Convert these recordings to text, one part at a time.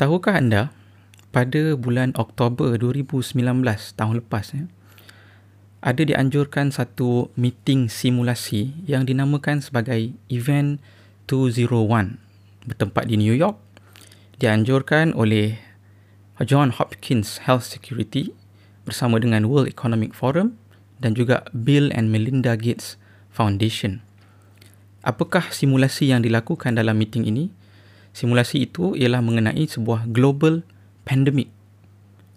Tahukah anda pada bulan Oktober 2019 tahun lepas ya, ada dianjurkan satu meeting simulasi yang dinamakan sebagai Event 201 bertempat di New York dianjurkan oleh John Hopkins Health Security bersama dengan World Economic Forum dan juga Bill and Melinda Gates Foundation. Apakah simulasi yang dilakukan dalam meeting ini? Simulasi itu ialah mengenai sebuah global pandemic.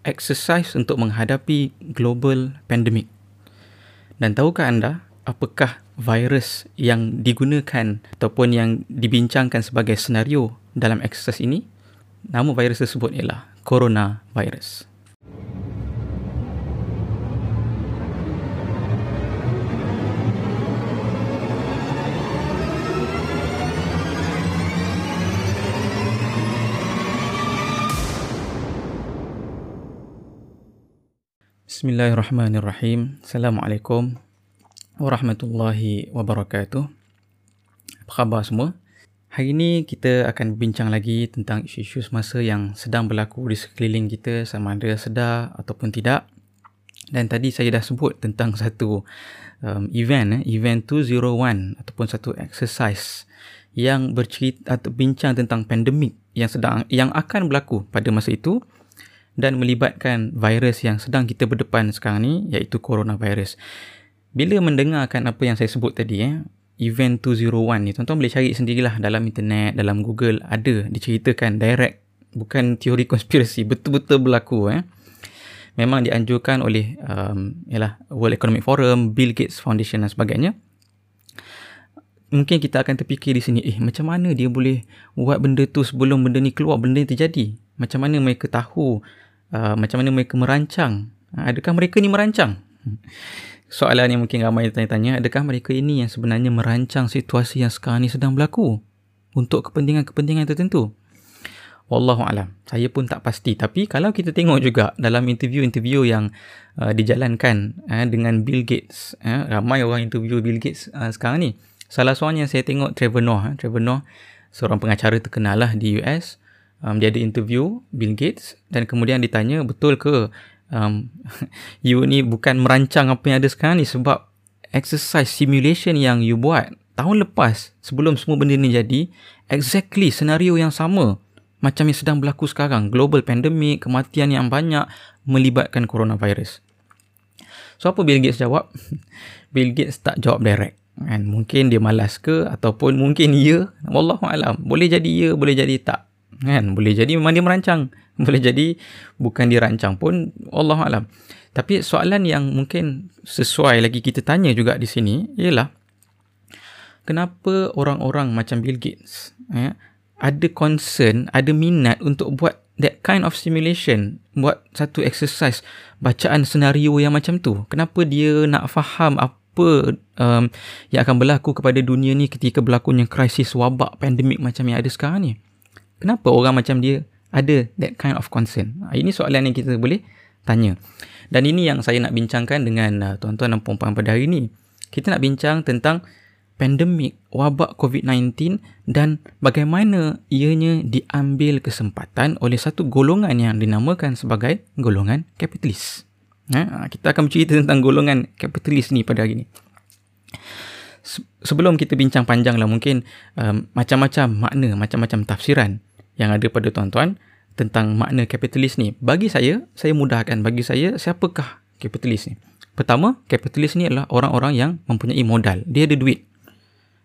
Exercise untuk menghadapi global pandemic. Dan tahukah anda apakah virus yang digunakan ataupun yang dibincangkan sebagai senario dalam exercise ini? Nama virus tersebut ialah coronavirus. Bismillahirrahmanirrahim. Assalamualaikum warahmatullahi wabarakatuh. Apa khabar semua? Hari ini kita akan bincang lagi tentang isu-isu semasa yang sedang berlaku di sekeliling kita sama ada sedar ataupun tidak. Dan tadi saya dah sebut tentang satu um, event, eh, event 201 ataupun satu exercise yang bercerita atau bincang tentang pandemik yang sedang yang akan berlaku pada masa itu dan melibatkan virus yang sedang kita berdepan sekarang ni iaitu coronavirus. Bila mendengarkan apa yang saya sebut tadi eh, event 201 ni tuan-tuan boleh cari sendirilah dalam internet, dalam Google ada diceritakan direct bukan teori konspirasi, betul-betul berlaku eh. Memang dianjurkan oleh um, yalah, World Economic Forum, Bill Gates Foundation dan sebagainya. Mungkin kita akan terfikir di sini, eh macam mana dia boleh buat benda tu sebelum benda ni keluar, benda ni terjadi? Macam mana mereka tahu uh, macam mana mereka merancang uh, adakah mereka ni merancang soalan yang mungkin ramai tanya-tanya adakah mereka ini yang sebenarnya merancang situasi yang sekarang ni sedang berlaku untuk kepentingan-kepentingan tertentu Wallahu alam. Saya pun tak pasti. Tapi kalau kita tengok juga dalam interview-interview yang uh, dijalankan uh, dengan Bill Gates, uh, ramai orang interview Bill Gates uh, sekarang ni. Salah seorang yang saya tengok Trevor Noah. Uh, Trevor Noah seorang pengacara terkenal lah di US um, dia ada interview Bill Gates dan kemudian ditanya betul ke um, you ni bukan merancang apa yang ada sekarang ni sebab exercise simulation yang you buat tahun lepas sebelum semua benda ni jadi exactly senario yang sama macam yang sedang berlaku sekarang. Global pandemic kematian yang banyak melibatkan coronavirus. So apa Bill Gates jawab? Bill Gates tak jawab direct. Kan mungkin dia malas ke ataupun mungkin ya wallahu alam. Boleh jadi ya boleh jadi tak kan? Boleh jadi memang dia merancang. Boleh jadi bukan dirancang pun Allah alam. Tapi soalan yang mungkin sesuai lagi kita tanya juga di sini ialah kenapa orang-orang macam Bill Gates ya, ada concern ada minat untuk buat that kind of simulation buat satu exercise bacaan senario yang macam tu? Kenapa dia nak faham apa um, yang akan berlaku kepada dunia ni ketika berlakunya krisis wabak pandemik macam yang ada sekarang ni kenapa orang macam dia ada that kind of concern? Ha, ini soalan yang kita boleh tanya. Dan ini yang saya nak bincangkan dengan uh, tuan-tuan dan puan-puan pada hari ini. Kita nak bincang tentang pandemik wabak COVID-19 dan bagaimana ianya diambil kesempatan oleh satu golongan yang dinamakan sebagai golongan kapitalis. Ha, kita akan bercerita tentang golongan kapitalis ni pada hari ini. Sebelum kita bincang panjang lah mungkin um, macam-macam makna, macam-macam tafsiran yang ada pada tuan-tuan tentang makna kapitalis ni. Bagi saya, saya mudahkan. Bagi saya, siapakah kapitalis ni? Pertama, kapitalis ni adalah orang-orang yang mempunyai modal. Dia ada duit.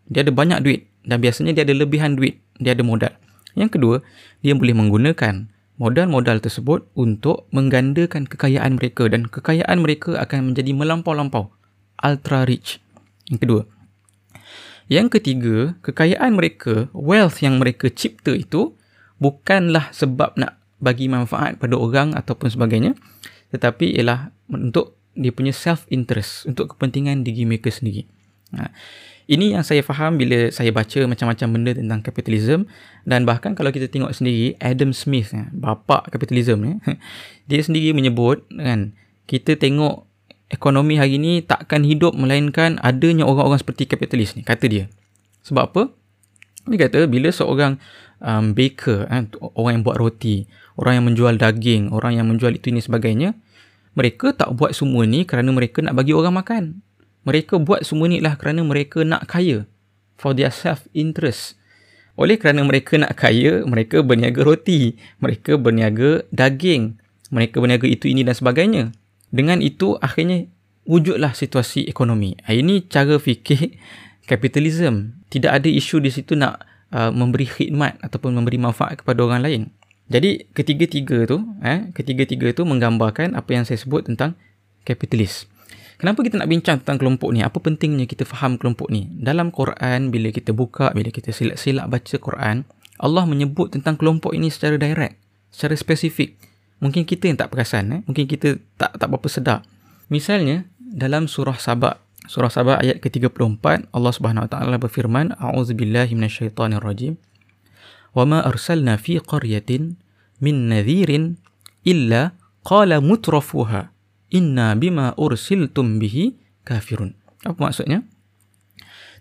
Dia ada banyak duit. Dan biasanya dia ada lebihan duit. Dia ada modal. Yang kedua, dia boleh menggunakan modal-modal tersebut untuk menggandakan kekayaan mereka. Dan kekayaan mereka akan menjadi melampau-lampau. Ultra rich. Yang kedua. Yang ketiga, kekayaan mereka, wealth yang mereka cipta itu, bukanlah sebab nak bagi manfaat pada orang ataupun sebagainya tetapi ialah untuk dia punya self interest untuk kepentingan diri mereka sendiri. Ha. Ini yang saya faham bila saya baca macam-macam benda tentang kapitalisme dan bahkan kalau kita tengok sendiri Adam Smith ya, bapa kapitalisme ya, dia sendiri menyebut kan kita tengok ekonomi hari ini takkan hidup melainkan adanya orang-orang seperti kapitalis ni kata dia. Sebab apa? Dia kata bila seorang um, baker, eh, orang yang buat roti, orang yang menjual daging, orang yang menjual itu ini sebagainya, mereka tak buat semua ni kerana mereka nak bagi orang makan. Mereka buat semua ni lah kerana mereka nak kaya. For their self-interest. Oleh kerana mereka nak kaya, mereka berniaga roti. Mereka berniaga daging. Mereka berniaga itu, ini dan sebagainya. Dengan itu, akhirnya wujudlah situasi ekonomi. Ini cara fikir kapitalisme. Tidak ada isu di situ nak uh, memberi khidmat ataupun memberi manfaat kepada orang lain. Jadi ketiga-tiga tu, eh, ketiga-tiga tu menggambarkan apa yang saya sebut tentang kapitalis. Kenapa kita nak bincang tentang kelompok ni? Apa pentingnya kita faham kelompok ni? Dalam Quran, bila kita buka, bila kita silap-silap baca Quran, Allah menyebut tentang kelompok ini secara direct, secara spesifik. Mungkin kita yang tak perasan, eh? mungkin kita tak tak berapa sedar. Misalnya, dalam surah Sabah, surah Sabah ayat ke-34, Allah Subhanahu Wa Taala berfirman, "A'udzubillahi minasyaitonirrajim. Wa ma arsalna fi qaryatin min nadhirin illa qala mutrafuha." inna bima ursiltum bihi kafirun. Apa maksudnya?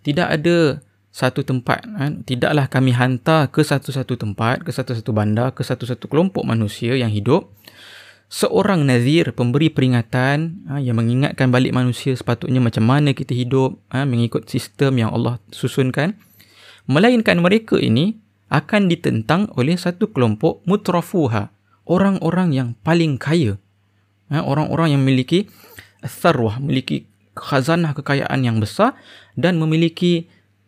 Tidak ada satu tempat, kan? tidaklah kami hantar ke satu-satu tempat, ke satu-satu bandar, ke satu-satu kelompok manusia yang hidup, seorang nazir, pemberi peringatan ha, yang mengingatkan balik manusia sepatutnya macam mana kita hidup, ha, mengikut sistem yang Allah susunkan, melainkan mereka ini akan ditentang oleh satu kelompok mutrafuha, orang-orang yang paling kaya, Ha, orang-orang yang memiliki tharwah, memiliki khazanah kekayaan yang besar dan memiliki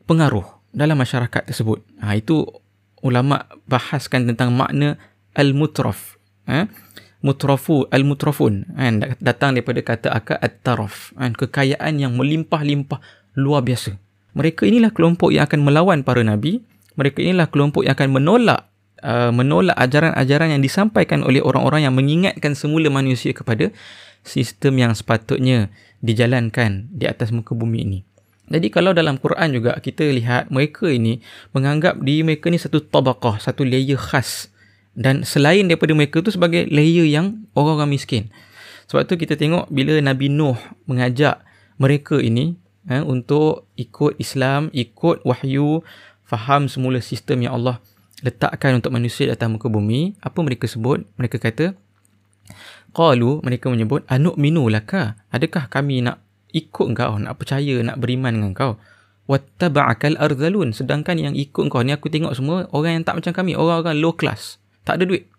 pengaruh dalam masyarakat tersebut. Ha, itu ulama bahaskan tentang makna al-mutraf. Ha? Mutrafu, al-mutrafun. Ha, datang daripada kata akar at-taraf. Ha, kekayaan yang melimpah-limpah luar biasa. Mereka inilah kelompok yang akan melawan para nabi. Mereka inilah kelompok yang akan menolak Uh, menolak ajaran-ajaran yang disampaikan oleh orang-orang yang mengingatkan semula manusia kepada sistem yang sepatutnya dijalankan di atas muka bumi ini. Jadi kalau dalam Quran juga kita lihat mereka ini menganggap di mereka ni satu tabaqah, satu layer khas dan selain daripada mereka tu sebagai layer yang orang-orang miskin. Sebab tu kita tengok bila Nabi Nuh mengajak mereka ini eh, untuk ikut Islam, ikut wahyu, faham semula sistem yang Allah letakkan untuk manusia di atas muka bumi, apa mereka sebut? Mereka kata, Qalu, mereka menyebut, Anuk minu laka. Adakah kami nak ikut kau, nak percaya, nak beriman dengan kau? Wattaba'akal arzalun. Sedangkan yang ikut kau ni, aku tengok semua orang yang tak macam kami. Orang-orang low class. Tak ada duit.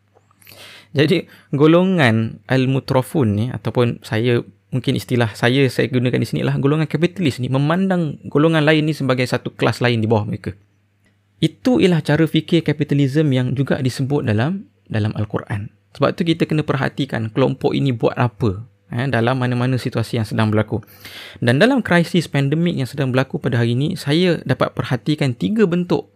Jadi, golongan al-mutrafun ni, ataupun saya, mungkin istilah saya, saya gunakan di sini lah, golongan kapitalis ni, memandang golongan lain ni sebagai satu kelas lain di bawah mereka. Itu ialah cara fikir kapitalisme yang juga disebut dalam dalam Al-Quran. Sebab tu kita kena perhatikan kelompok ini buat apa eh, dalam mana-mana situasi yang sedang berlaku. Dan dalam krisis pandemik yang sedang berlaku pada hari ini, saya dapat perhatikan tiga bentuk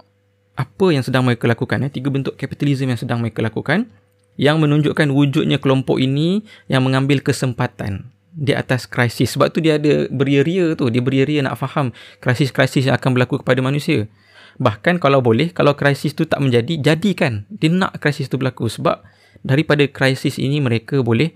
apa yang sedang mereka lakukan. Eh, tiga bentuk kapitalisme yang sedang mereka lakukan yang menunjukkan wujudnya kelompok ini yang mengambil kesempatan di atas krisis. Sebab tu dia ada beria-ria tu. Dia beria-ria nak faham krisis-krisis yang akan berlaku kepada manusia. Bahkan kalau boleh, kalau krisis tu tak menjadi, jadikan. Dia nak krisis tu berlaku. Sebab daripada krisis ini mereka boleh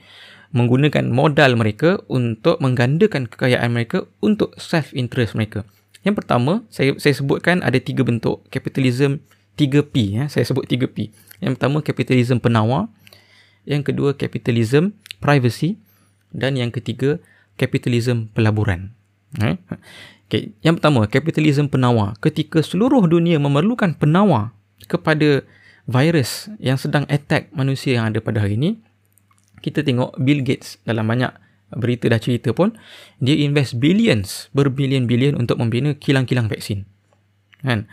menggunakan modal mereka untuk menggandakan kekayaan mereka untuk self-interest mereka. Yang pertama, saya saya sebutkan ada tiga bentuk. Kapitalisme 3P. Ya. Saya sebut 3P. Yang pertama, kapitalisme penawar. Yang kedua, kapitalisme privacy. Dan yang ketiga, kapitalisme pelaburan. Eh? Okay. Yang pertama, kapitalisme penawar. Ketika seluruh dunia memerlukan penawar kepada virus yang sedang attack manusia yang ada pada hari ini, kita tengok Bill Gates dalam banyak berita dah cerita pun, dia invest billions, berbilion-bilion untuk membina kilang-kilang vaksin. Kan?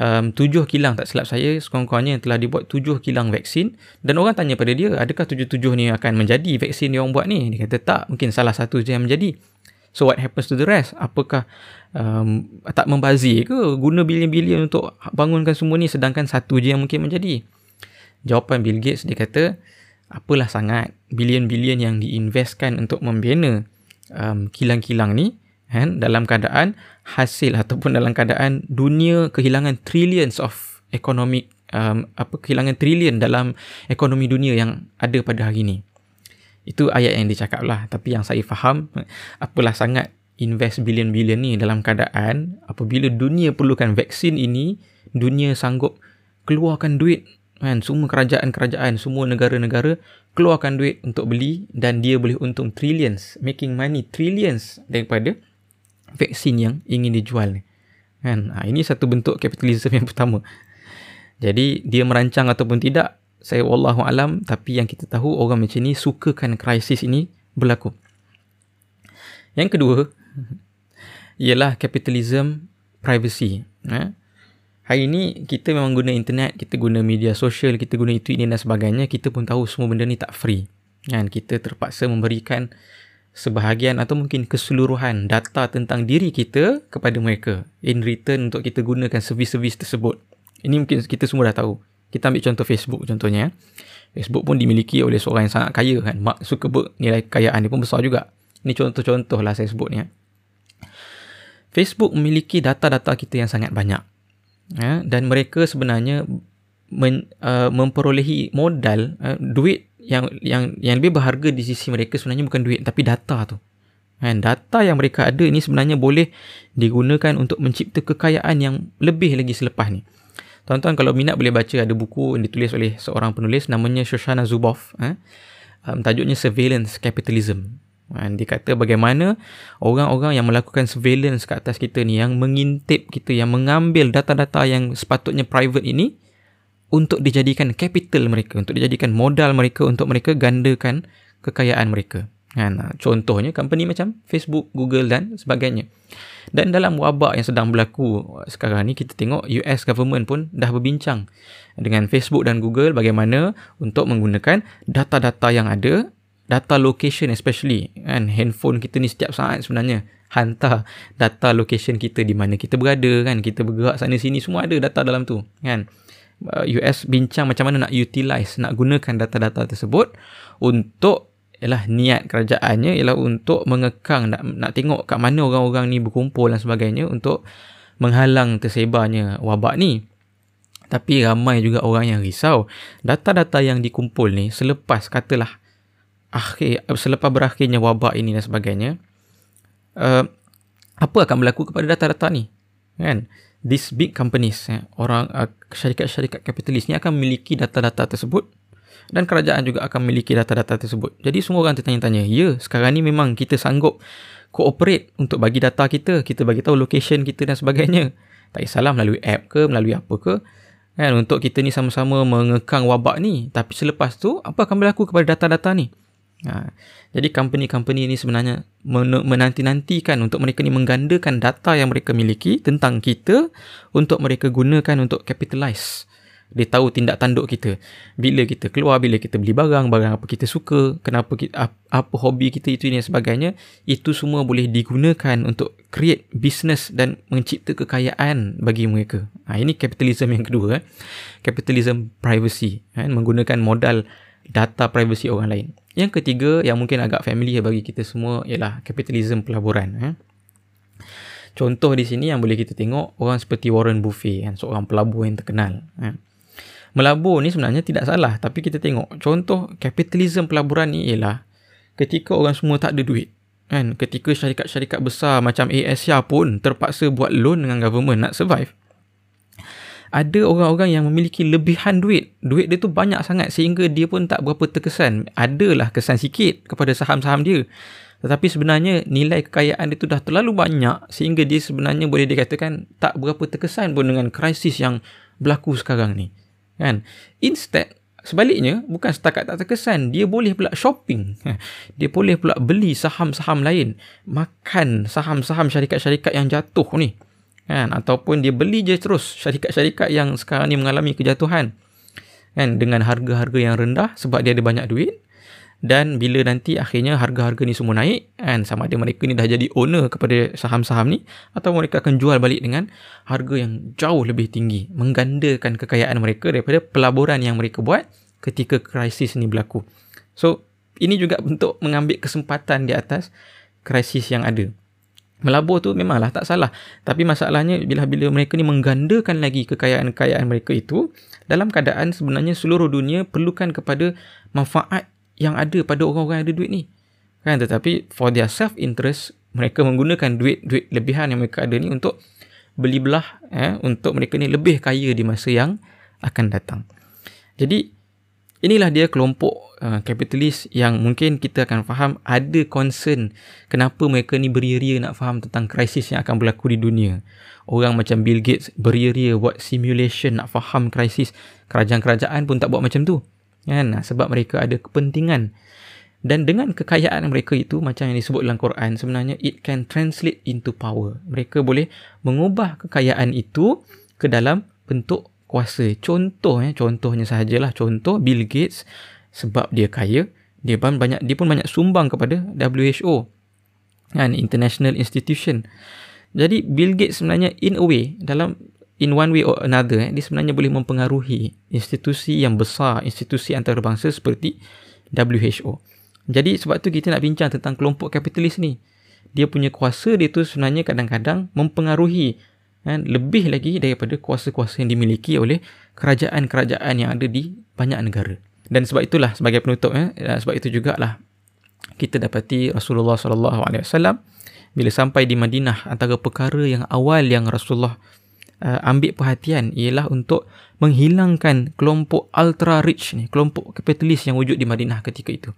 Um, tujuh kilang tak silap saya sekurang-kurangnya telah dibuat tujuh kilang vaksin dan orang tanya pada dia adakah tujuh-tujuh ni akan menjadi vaksin yang orang buat ni dia kata tak mungkin salah satu je yang menjadi So what happens to the rest? Apakah um, tak membazir ke guna bilion-bilion untuk bangunkan semua ni sedangkan satu je yang mungkin menjadi? Jawapan Bill Gates dia kata apalah sangat bilion-bilion yang diinvestkan untuk membina um, kilang-kilang ni kan dalam keadaan hasil ataupun dalam keadaan dunia kehilangan trillions of economic um, apa kehilangan trilion dalam ekonomi dunia yang ada pada hari ini. Itu ayat yang dicakap lah. Tapi yang saya faham, apalah sangat invest bilion-bilion ni dalam keadaan apabila dunia perlukan vaksin ini dunia sanggup keluarkan duit kan semua kerajaan-kerajaan semua negara-negara keluarkan duit untuk beli dan dia boleh untung trillions making money trillions daripada vaksin yang ingin dijual ni. Kan ha, ini satu bentuk kapitalisme yang pertama. Jadi dia merancang ataupun tidak saya wallahu alam tapi yang kita tahu orang macam ni sukakan krisis ini berlaku. Yang kedua ialah kapitalisme privacy ha? Hari ini kita memang guna internet, kita guna media sosial, kita guna itu ini dan sebagainya. Kita pun tahu semua benda ni tak free. Kan? Kita terpaksa memberikan sebahagian atau mungkin keseluruhan data tentang diri kita kepada mereka. In return untuk kita gunakan servis-servis tersebut. Ini mungkin kita semua dah tahu. Kita ambil contoh Facebook contohnya. Facebook pun dimiliki oleh seorang yang sangat kaya kan. Mark Zuckerberg nilai kekayaan dia pun besar juga. Ini contoh-contoh lah saya sebut ni. Facebook memiliki data-data kita yang sangat banyak ya, dan mereka sebenarnya men, uh, memperolehi modal uh, duit yang yang yang lebih berharga di sisi mereka sebenarnya bukan duit tapi data tu. Kan data yang mereka ada ini sebenarnya boleh digunakan untuk mencipta kekayaan yang lebih lagi selepas ni. Tuan-tuan kalau minat boleh baca ada buku yang ditulis oleh seorang penulis namanya Shoshana Zuboff eh. Um, tajuknya Surveillance Capitalism. Han, dia kata bagaimana orang-orang yang melakukan surveillance ke atas kita ni, yang mengintip kita, yang mengambil data-data yang sepatutnya private ini untuk dijadikan capital mereka, untuk dijadikan modal mereka, untuk mereka gandakan kekayaan mereka. Ha, contohnya company macam Facebook, Google dan sebagainya. Dan dalam wabak yang sedang berlaku sekarang ni kita tengok US government pun dah berbincang dengan Facebook dan Google bagaimana untuk menggunakan data-data yang ada data location especially kan? Handphone kita ni setiap saat sebenarnya hantar data location kita di mana kita berada kan? Kita bergerak sana sini semua ada data dalam tu kan? US uh, bincang macam mana nak utilize nak gunakan data-data tersebut untuk ialah niat kerajaannya ialah untuk mengekang nak, nak tengok kat mana orang-orang ni berkumpul dan sebagainya untuk menghalang tersebarnya wabak ni. Tapi ramai juga orang yang risau. Data-data yang dikumpul ni selepas katalah akhir selepas berakhirnya wabak ini dan sebagainya uh, apa akan berlaku kepada data-data ni? Kan? These big companies eh, orang uh, syarikat-syarikat kapitalis ni akan memiliki data-data tersebut dan kerajaan juga akan memiliki data-data tersebut. Jadi semua orang tertanya-tanya ya sekarang ni memang kita sanggup cooperate untuk bagi data kita kita bagi tahu location kita dan sebagainya. Tak kisahlah melalui app ke melalui apa ke. Kan? Untuk kita ni sama-sama mengekang wabak ni tapi selepas tu apa akan berlaku kepada data-data ni Ha, jadi company-company ini sebenarnya menanti-nantikan untuk mereka ni menggandakan data yang mereka miliki tentang kita untuk mereka gunakan untuk capitalize. Dia tahu tindak tanduk kita. Bila kita keluar, bila kita beli barang, barang apa kita suka, kenapa kita, apa hobi kita itu dan sebagainya, itu semua boleh digunakan untuk create business dan mencipta kekayaan bagi mereka. Ha, ini capitalism yang kedua. Eh. Capitalism privacy. Eh, menggunakan modal data privacy orang lain. Yang ketiga yang mungkin agak familiar bagi kita semua ialah kapitalisme pelaburan. Eh. Contoh di sini yang boleh kita tengok orang seperti Warren Buffett kan, seorang pelabur yang terkenal. Eh. Melabur ni sebenarnya tidak salah tapi kita tengok contoh kapitalisme pelaburan ni ialah ketika orang semua tak ada duit. Kan? Ketika syarikat-syarikat besar macam Asia pun terpaksa buat loan dengan government nak survive ada orang-orang yang memiliki lebihan duit. Duit dia tu banyak sangat sehingga dia pun tak berapa terkesan. Adalah kesan sikit kepada saham-saham dia. Tetapi sebenarnya nilai kekayaan dia tu dah terlalu banyak sehingga dia sebenarnya boleh dikatakan tak berapa terkesan pun dengan krisis yang berlaku sekarang ni. Kan? Instead, sebaliknya bukan setakat tak terkesan, dia boleh pula shopping. Dia boleh pula beli saham-saham lain, makan saham-saham syarikat-syarikat yang jatuh ni kan? Ataupun dia beli je terus syarikat-syarikat yang sekarang ni mengalami kejatuhan. Kan? Dengan harga-harga yang rendah sebab dia ada banyak duit. Dan bila nanti akhirnya harga-harga ni semua naik kan? Sama ada mereka ni dah jadi owner kepada saham-saham ni atau mereka akan jual balik dengan harga yang jauh lebih tinggi menggandakan kekayaan mereka daripada pelaburan yang mereka buat ketika krisis ni berlaku. So ini juga bentuk mengambil kesempatan di atas krisis yang ada Melabur tu memanglah tak salah. Tapi masalahnya bila bila mereka ni menggandakan lagi kekayaan-kekayaan mereka itu dalam keadaan sebenarnya seluruh dunia perlukan kepada manfaat yang ada pada orang-orang yang ada duit ni. Kan tetapi for their self interest mereka menggunakan duit-duit lebihan yang mereka ada ni untuk beli belah eh, untuk mereka ni lebih kaya di masa yang akan datang. Jadi inilah dia kelompok uh, kapitalis yang mungkin kita akan faham ada concern kenapa mereka ni beria-ria nak faham tentang krisis yang akan berlaku di dunia. Orang macam Bill Gates beria-ria buat simulation nak faham krisis. Kerajaan-kerajaan pun tak buat macam tu. Kan? Sebab mereka ada kepentingan dan dengan kekayaan mereka itu macam yang disebut dalam Quran sebenarnya it can translate into power. Mereka boleh mengubah kekayaan itu ke dalam bentuk kuasa. Contoh eh contohnya sahajalah contoh Bill Gates sebab dia kaya dia pun banyak dia pun banyak sumbang kepada WHO kan international institution. Jadi Bill Gates sebenarnya in a way dalam in one way or another eh, dia sebenarnya boleh mempengaruhi institusi yang besar, institusi antarabangsa seperti WHO. Jadi sebab tu kita nak bincang tentang kelompok kapitalis ni. Dia punya kuasa dia tu sebenarnya kadang-kadang mempengaruhi kan, lebih lagi daripada kuasa-kuasa yang dimiliki oleh kerajaan-kerajaan yang ada di banyak negara. Dan sebab itulah sebagai penutup eh, sebab itu jugalah kita dapati Rasulullah sallallahu alaihi wasallam bila sampai di Madinah antara perkara yang awal yang Rasulullah uh, ambil perhatian ialah untuk menghilangkan kelompok ultra rich ni, kelompok kapitalis yang wujud di Madinah ketika itu.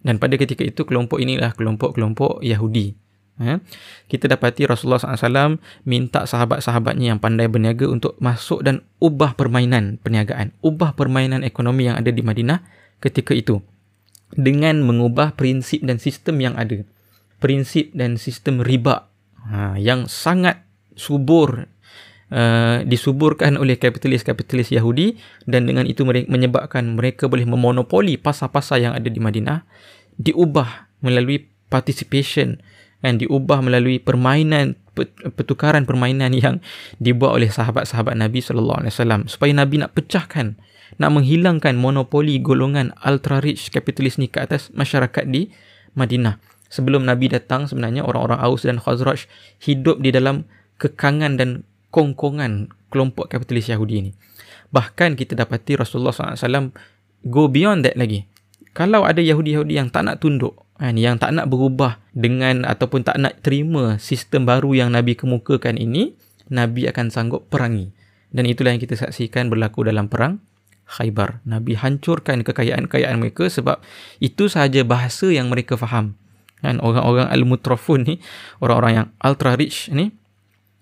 Dan pada ketika itu kelompok inilah kelompok-kelompok Yahudi. Ya. Kita dapati Rasulullah SAW minta sahabat-sahabatnya yang pandai berniaga untuk masuk dan ubah permainan perniagaan. Ubah permainan ekonomi yang ada di Madinah ketika itu. Dengan mengubah prinsip dan sistem yang ada. Prinsip dan sistem riba ha, yang sangat subur Uh, disuburkan oleh kapitalis-kapitalis Yahudi dan dengan itu menyebabkan mereka boleh memonopoli pasar-pasar yang ada di Madinah diubah melalui participation dan diubah melalui permainan pertukaran permainan yang dibuat oleh sahabat-sahabat Nabi sallallahu alaihi wasallam supaya Nabi nak pecahkan nak menghilangkan monopoli golongan ultra rich kapitalis ni ke atas masyarakat di Madinah sebelum Nabi datang sebenarnya orang-orang Aus dan Khazraj hidup di dalam kekangan dan kongkongan kelompok kapitalis Yahudi ini. Bahkan kita dapati Rasulullah SAW go beyond that lagi. Kalau ada Yahudi-Yahudi yang tak nak tunduk, kan, yang tak nak berubah dengan ataupun tak nak terima sistem baru yang Nabi kemukakan ini, Nabi akan sanggup perangi. Dan itulah yang kita saksikan berlaku dalam perang Khaybar. Nabi hancurkan kekayaan-kekayaan mereka sebab itu sahaja bahasa yang mereka faham. Kan, orang-orang al-mutrafun ni, orang-orang yang ultra rich ni,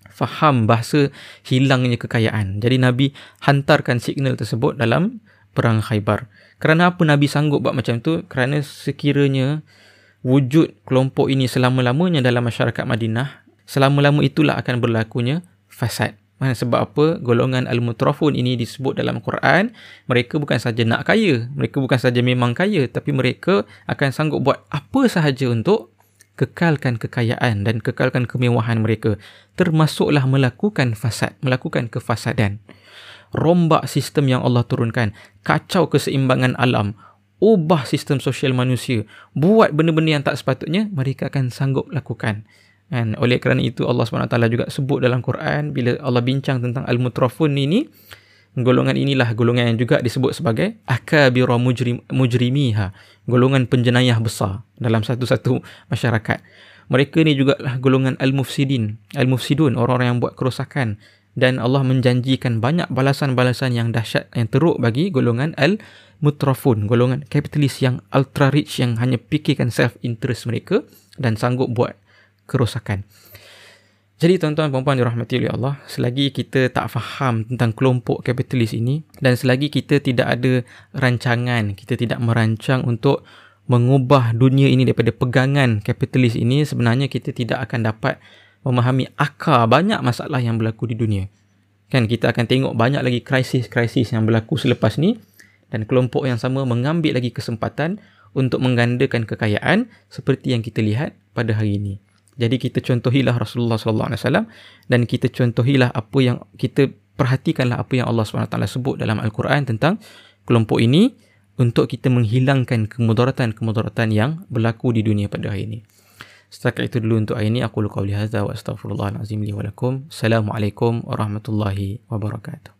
faham bahasa hilangnya kekayaan. Jadi Nabi hantarkan signal tersebut dalam perang Khaybar. Kerana apa Nabi sanggup buat macam tu? Kerana sekiranya wujud kelompok ini selama-lamanya dalam masyarakat Madinah, selama-lama itulah akan berlakunya fasad. Sebab apa? Golongan al-mutrafun ini disebut dalam Quran, mereka bukan saja nak kaya, mereka bukan saja memang kaya, tapi mereka akan sanggup buat apa sahaja untuk kekalkan kekayaan dan kekalkan kemewahan mereka. Termasuklah melakukan fasad melakukan kefasadan. Rombak sistem yang Allah turunkan. Kacau keseimbangan alam ubah sistem sosial manusia. Buat benda-benda yang tak sepatutnya mereka akan sanggup lakukan. Dan oleh kerana itu Allah SWT juga sebut dalam Quran bila Allah bincang tentang al-mutrafun ini golongan inilah golongan yang juga disebut sebagai akabira mujrim, mujrimiha golongan penjenayah besar dalam satu-satu masyarakat. Mereka ni juga lah golongan al-mufsidin al-mufsidun orang-orang yang buat kerosakan. Dan Allah menjanjikan banyak balasan-balasan yang dahsyat yang teruk bagi golongan al-mutrafun golongan kapitalis yang ultra rich yang hanya fikirkan self interest mereka dan sanggup buat kerosakan jadi tuan-tuan puan-puan dirahmati oleh Allah, selagi kita tak faham tentang kelompok kapitalis ini dan selagi kita tidak ada rancangan, kita tidak merancang untuk mengubah dunia ini daripada pegangan kapitalis ini, sebenarnya kita tidak akan dapat memahami akar banyak masalah yang berlaku di dunia. Kan kita akan tengok banyak lagi krisis-krisis yang berlaku selepas ni dan kelompok yang sama mengambil lagi kesempatan untuk menggandakan kekayaan seperti yang kita lihat pada hari ini. Jadi kita contohilah Rasulullah sallallahu alaihi wasallam dan kita contohilah apa yang kita perhatikanlah apa yang Allah SWT sebut dalam Al-Quran tentang kelompok ini untuk kita menghilangkan kemudaratan-kemudaratan yang berlaku di dunia pada hari ini. Setakat itu dulu untuk hari ini. Aku luka uli hadza wa astaghfirullahaladzim li wa lakum. Assalamualaikum warahmatullahi wabarakatuh.